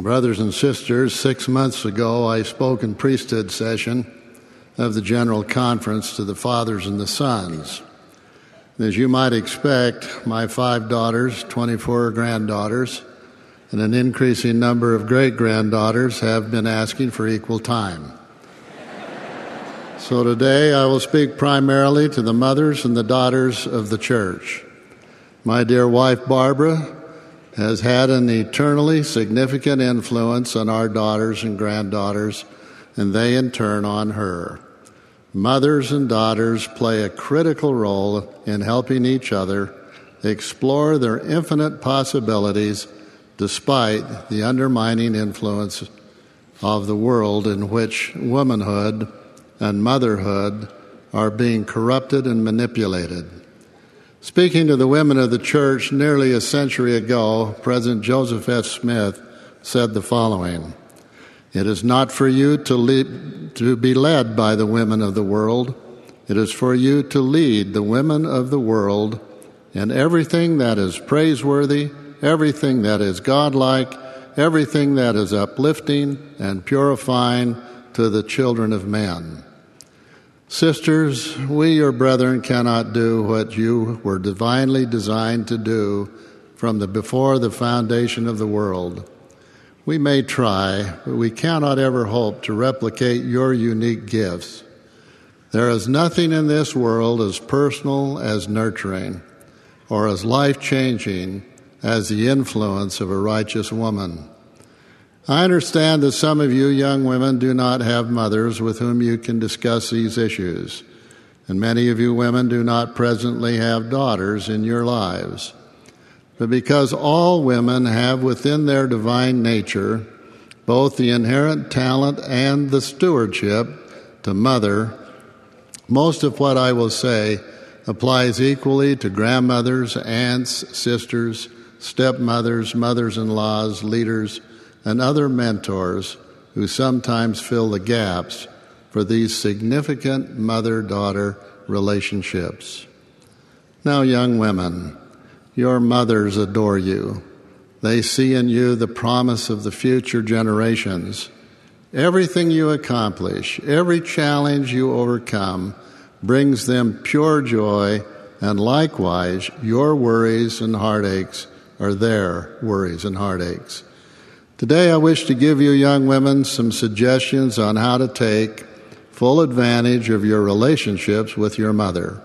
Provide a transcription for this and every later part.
Brothers and sisters, six months ago I spoke in priesthood session of the General Conference to the fathers and the sons. As you might expect, my five daughters, 24 granddaughters, and an increasing number of great granddaughters have been asking for equal time. so today I will speak primarily to the mothers and the daughters of the church. My dear wife Barbara has had an eternally significant influence on our daughters and granddaughters, and they in turn on her. Mothers and daughters play a critical role in helping each other explore their infinite possibilities despite the undermining influence of the world in which womanhood and motherhood are being corrupted and manipulated. Speaking to the women of the church nearly a century ago, President Joseph F. Smith said the following it is not for you to, lead, to be led by the women of the world. It is for you to lead the women of the world in everything that is praiseworthy, everything that is godlike, everything that is uplifting and purifying to the children of men. Sisters, we, your brethren, cannot do what you were divinely designed to do from the before the foundation of the world. We may try, but we cannot ever hope to replicate your unique gifts. There is nothing in this world as personal as nurturing or as life changing as the influence of a righteous woman. I understand that some of you young women do not have mothers with whom you can discuss these issues, and many of you women do not presently have daughters in your lives. But because all women have within their divine nature both the inherent talent and the stewardship to mother, most of what I will say applies equally to grandmothers, aunts, sisters, stepmothers, mothers in laws, leaders, and other mentors who sometimes fill the gaps for these significant mother daughter relationships. Now, young women, your mothers adore you. They see in you the promise of the future generations. Everything you accomplish, every challenge you overcome, brings them pure joy, and likewise, your worries and heartaches are their worries and heartaches. Today, I wish to give you young women some suggestions on how to take full advantage of your relationships with your mother.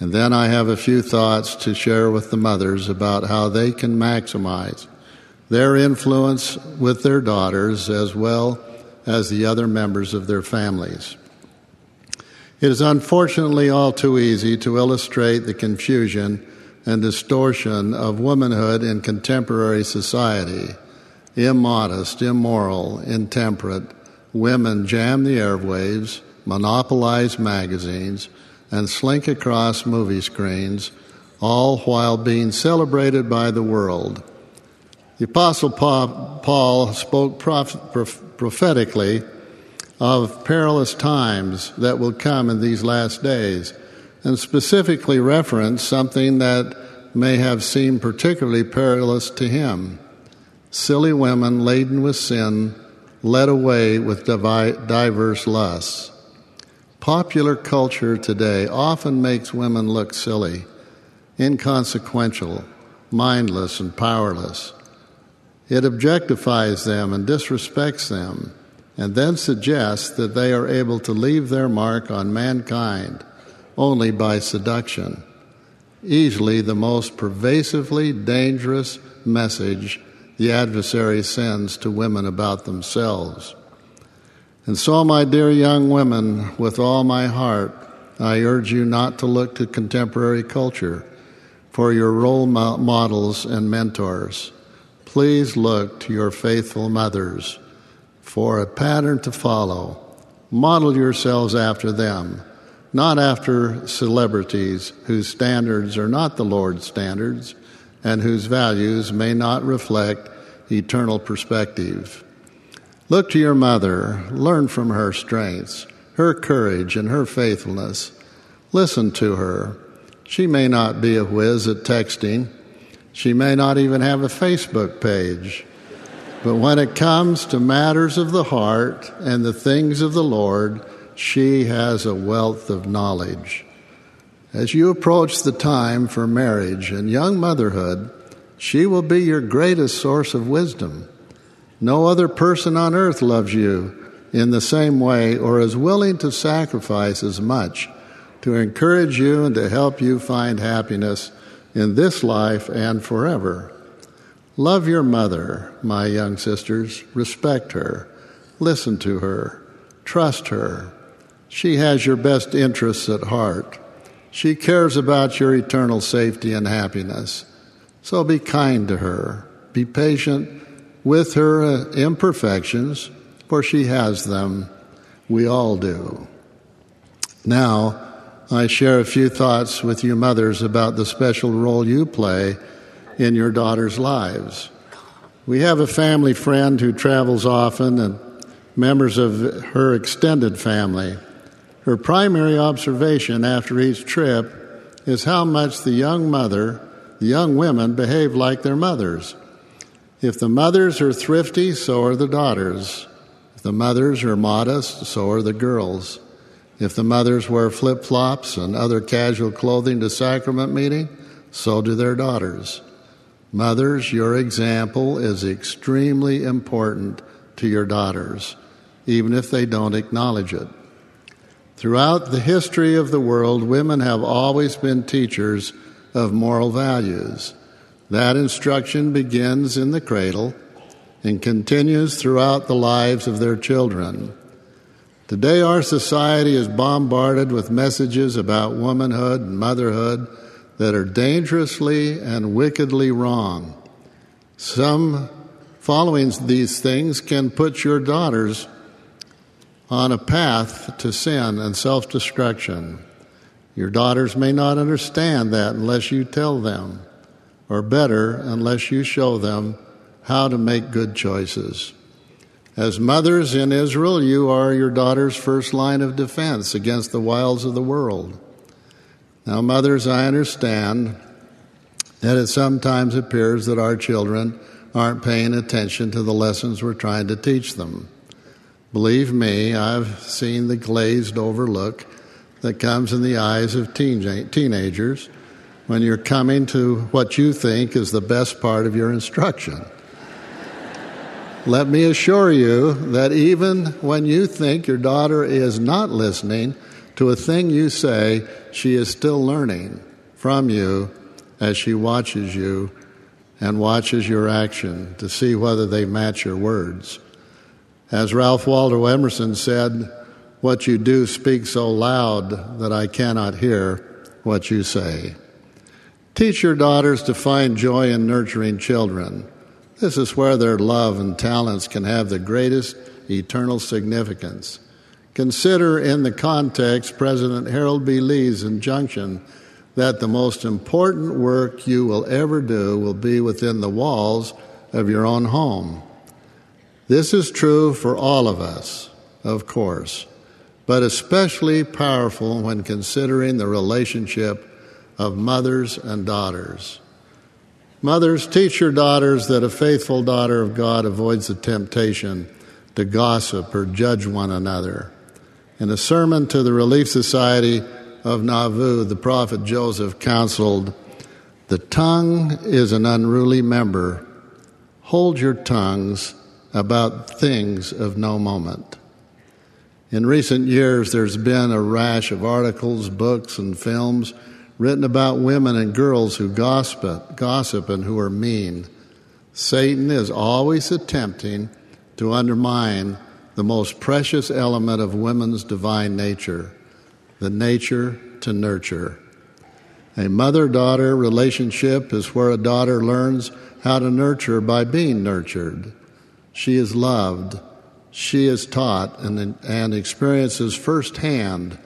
And then I have a few thoughts to share with the mothers about how they can maximize their influence with their daughters as well as the other members of their families. It is unfortunately all too easy to illustrate the confusion and distortion of womanhood in contemporary society. Immodest, immoral, intemperate, women jam the airwaves, monopolize magazines, and slink across movie screens, all while being celebrated by the world. The Apostle Paul spoke prophetically of perilous times that will come in these last days, and specifically referenced something that may have seemed particularly perilous to him silly women laden with sin, led away with diverse lusts. Popular culture today often makes women look silly, inconsequential, mindless, and powerless. It objectifies them and disrespects them, and then suggests that they are able to leave their mark on mankind only by seduction. Easily the most pervasively dangerous message the adversary sends to women about themselves. And so, my dear young women, with all my heart, I urge you not to look to contemporary culture for your role models and mentors. Please look to your faithful mothers for a pattern to follow. Model yourselves after them, not after celebrities whose standards are not the Lord's standards and whose values may not reflect eternal perspective. Look to your mother, learn from her strengths, her courage, and her faithfulness. Listen to her. She may not be a whiz at texting, she may not even have a Facebook page. But when it comes to matters of the heart and the things of the Lord, she has a wealth of knowledge. As you approach the time for marriage and young motherhood, she will be your greatest source of wisdom. No other person on earth loves you in the same way or is willing to sacrifice as much to encourage you and to help you find happiness in this life and forever. Love your mother, my young sisters. Respect her. Listen to her. Trust her. She has your best interests at heart. She cares about your eternal safety and happiness. So be kind to her. Be patient with her uh, imperfections, for she has them. We all do. Now, I share a few thoughts with you mothers about the special role you play in your daughters' lives. We have a family friend who travels often and members of her extended family. Her primary observation after each trip is how much the young mother, the young women, behave like their mothers. If the mothers are thrifty, so are the daughters. If the mothers are modest, so are the girls. If the mothers wear flip flops and other casual clothing to sacrament meeting, so do their daughters. Mothers, your example is extremely important to your daughters, even if they don't acknowledge it. Throughout the history of the world, women have always been teachers of moral values. That instruction begins in the cradle and continues throughout the lives of their children. Today, our society is bombarded with messages about womanhood and motherhood that are dangerously and wickedly wrong. Some following these things can put your daughters on a path to sin and self destruction. Your daughters may not understand that unless you tell them, or better, unless you show them how to make good choices. As mothers in Israel, you are your daughter's first line of defense against the wiles of the world. Now, mothers, I understand that it sometimes appears that our children aren't paying attention to the lessons we're trying to teach them. Believe me, I've seen the glazed over look that comes in the eyes of teen- teenagers when you're coming to what you think is the best part of your instruction. Let me assure you that even when you think your daughter is not listening to a thing you say, she is still learning from you as she watches you and watches your action to see whether they match your words. As Ralph Waldo Emerson said, What you do speaks so loud that I cannot hear what you say. Teach your daughters to find joy in nurturing children. This is where their love and talents can have the greatest eternal significance. Consider in the context President Harold B. Lee's injunction that the most important work you will ever do will be within the walls of your own home. This is true for all of us, of course, but especially powerful when considering the relationship of mothers and daughters. Mothers, teach your daughters that a faithful daughter of God avoids the temptation to gossip or judge one another. In a sermon to the Relief Society of Nauvoo, the prophet Joseph counseled The tongue is an unruly member. Hold your tongues about things of no moment. In recent years, there's been a rash of articles, books, and films written about women and girls who gossip, gossip and who are mean. Satan is always attempting to undermine the most precious element of women's divine nature, the nature to nurture. A mother daughter relationship is where a daughter learns how to nurture by being nurtured. She is loved, she is taught, and, and experiences firsthand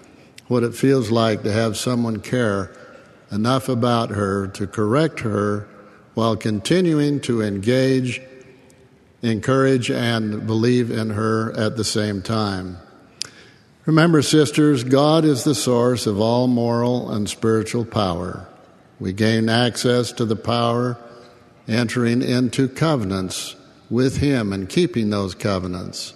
what it feels like to have someone care enough about her to correct her while continuing to engage, encourage, and believe in her at the same time. Remember, sisters, God is the source of all moral and spiritual power. We gain access to the power entering into covenants with Him and keeping those covenants.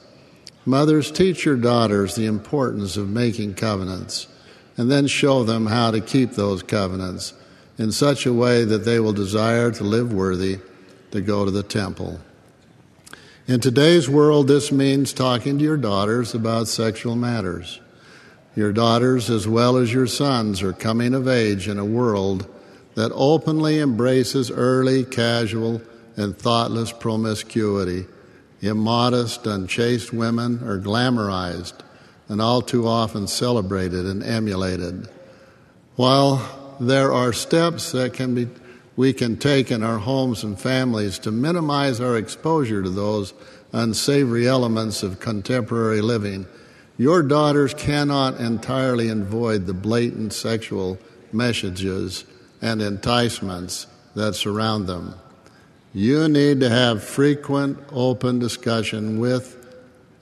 Mothers, teach your daughters the importance of making covenants and then show them how to keep those covenants in such a way that they will desire to live worthy to go to the temple. In today's world, this means talking to your daughters about sexual matters. Your daughters, as well as your sons, are coming of age in a world that openly embraces early, casual, and thoughtless promiscuity. Immodest, unchaste women are glamorized and all too often celebrated and emulated. While there are steps that can be we can take in our homes and families to minimize our exposure to those unsavory elements of contemporary living, your daughters cannot entirely avoid the blatant sexual messages and enticements that surround them. You need to have frequent, open discussion with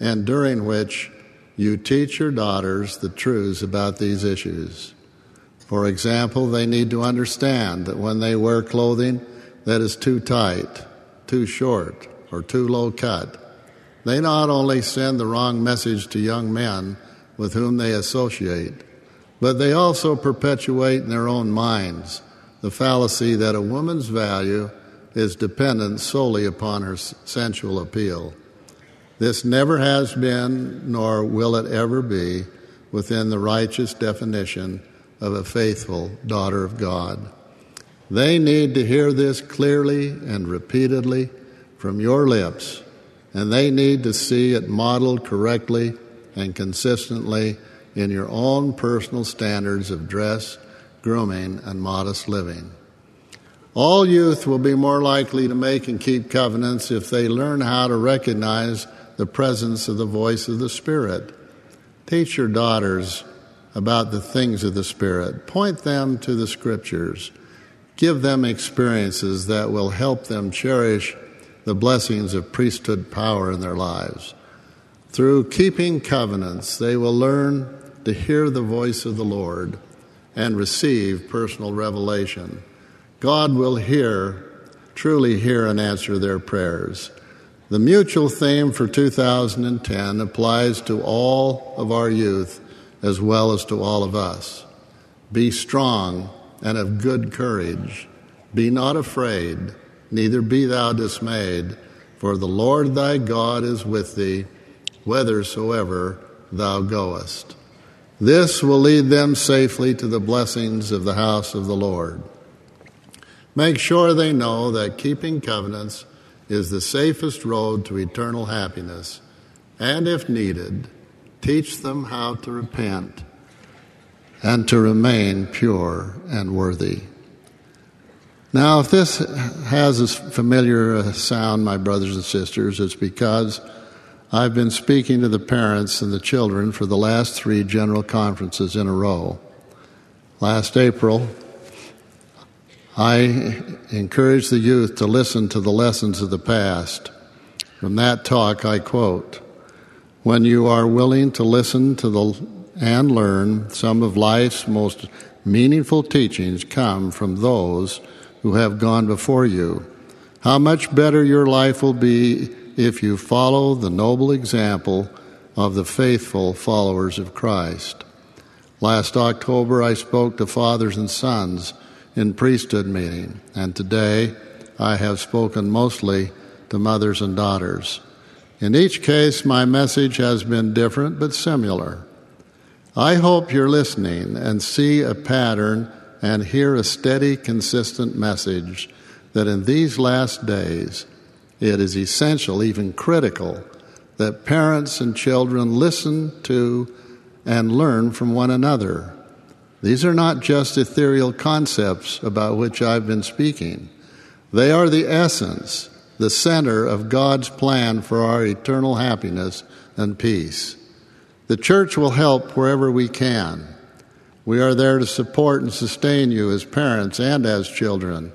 and during which you teach your daughters the truths about these issues. For example, they need to understand that when they wear clothing that is too tight, too short, or too low cut, they not only send the wrong message to young men with whom they associate, but they also perpetuate in their own minds the fallacy that a woman's value is dependent solely upon her sensual appeal. This never has been, nor will it ever be, within the righteous definition of a faithful daughter of God. They need to hear this clearly and repeatedly from your lips, and they need to see it modeled correctly and consistently in your own personal standards of dress, grooming, and modest living. All youth will be more likely to make and keep covenants if they learn how to recognize the presence of the voice of the Spirit. Teach your daughters about the things of the Spirit. Point them to the Scriptures. Give them experiences that will help them cherish the blessings of priesthood power in their lives. Through keeping covenants, they will learn to hear the voice of the Lord and receive personal revelation. God will hear, truly hear, and answer their prayers. The mutual theme for 2010 applies to all of our youth as well as to all of us. Be strong and of good courage. Be not afraid, neither be thou dismayed, for the Lord thy God is with thee, whithersoever thou goest. This will lead them safely to the blessings of the house of the Lord. Make sure they know that keeping covenants is the safest road to eternal happiness, and if needed, Teach them how to repent and to remain pure and worthy. Now, if this has a familiar sound, my brothers and sisters, it's because I've been speaking to the parents and the children for the last three general conferences in a row. Last April, I encourage the youth to listen to the lessons of the past. From that talk, I quote when you are willing to listen to the and learn some of life's most meaningful teachings come from those who have gone before you. How much better your life will be if you follow the noble example of the faithful followers of Christ. Last October, I spoke to fathers and sons in priesthood meeting, and today I have spoken mostly to mothers and daughters. In each case, my message has been different but similar. I hope you're listening and see a pattern and hear a steady, consistent message that in these last days it is essential, even critical, that parents and children listen to and learn from one another. These are not just ethereal concepts about which I've been speaking. They are the essence the center of God's plan for our eternal happiness and peace. The church will help wherever we can. We are there to support and sustain you as parents and as children,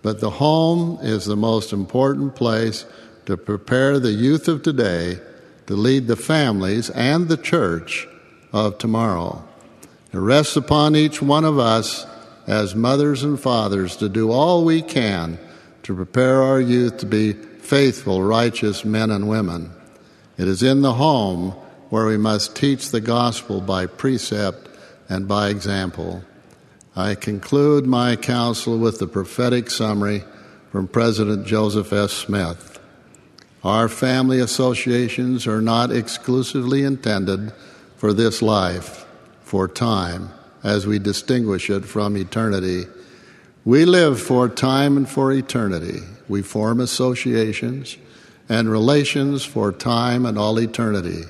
but the home is the most important place to prepare the youth of today to lead the families and the church of tomorrow. It rests upon each one of us as mothers and fathers to do all we can to prepare our youth to be faithful, righteous men and women. It is in the home where we must teach the gospel by precept and by example. I conclude my counsel with the prophetic summary from President Joseph F. Smith. Our family associations are not exclusively intended for this life, for time, as we distinguish it from eternity. We live for time and for eternity. We form associations and relations for time and all eternity.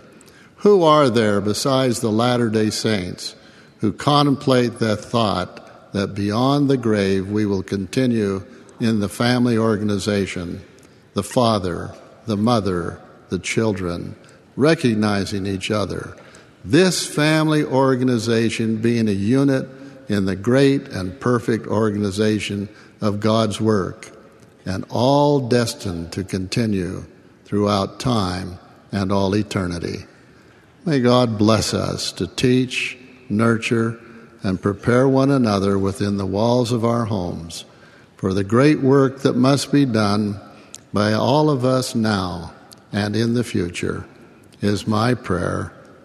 Who are there besides the Latter day Saints who contemplate the thought that beyond the grave we will continue in the family organization, the father, the mother, the children, recognizing each other? This family organization being a unit in the great and perfect organization of God's work, and all destined to continue throughout time and all eternity. May God bless us to teach, nurture, and prepare one another within the walls of our homes for the great work that must be done by all of us now and in the future, is my prayer.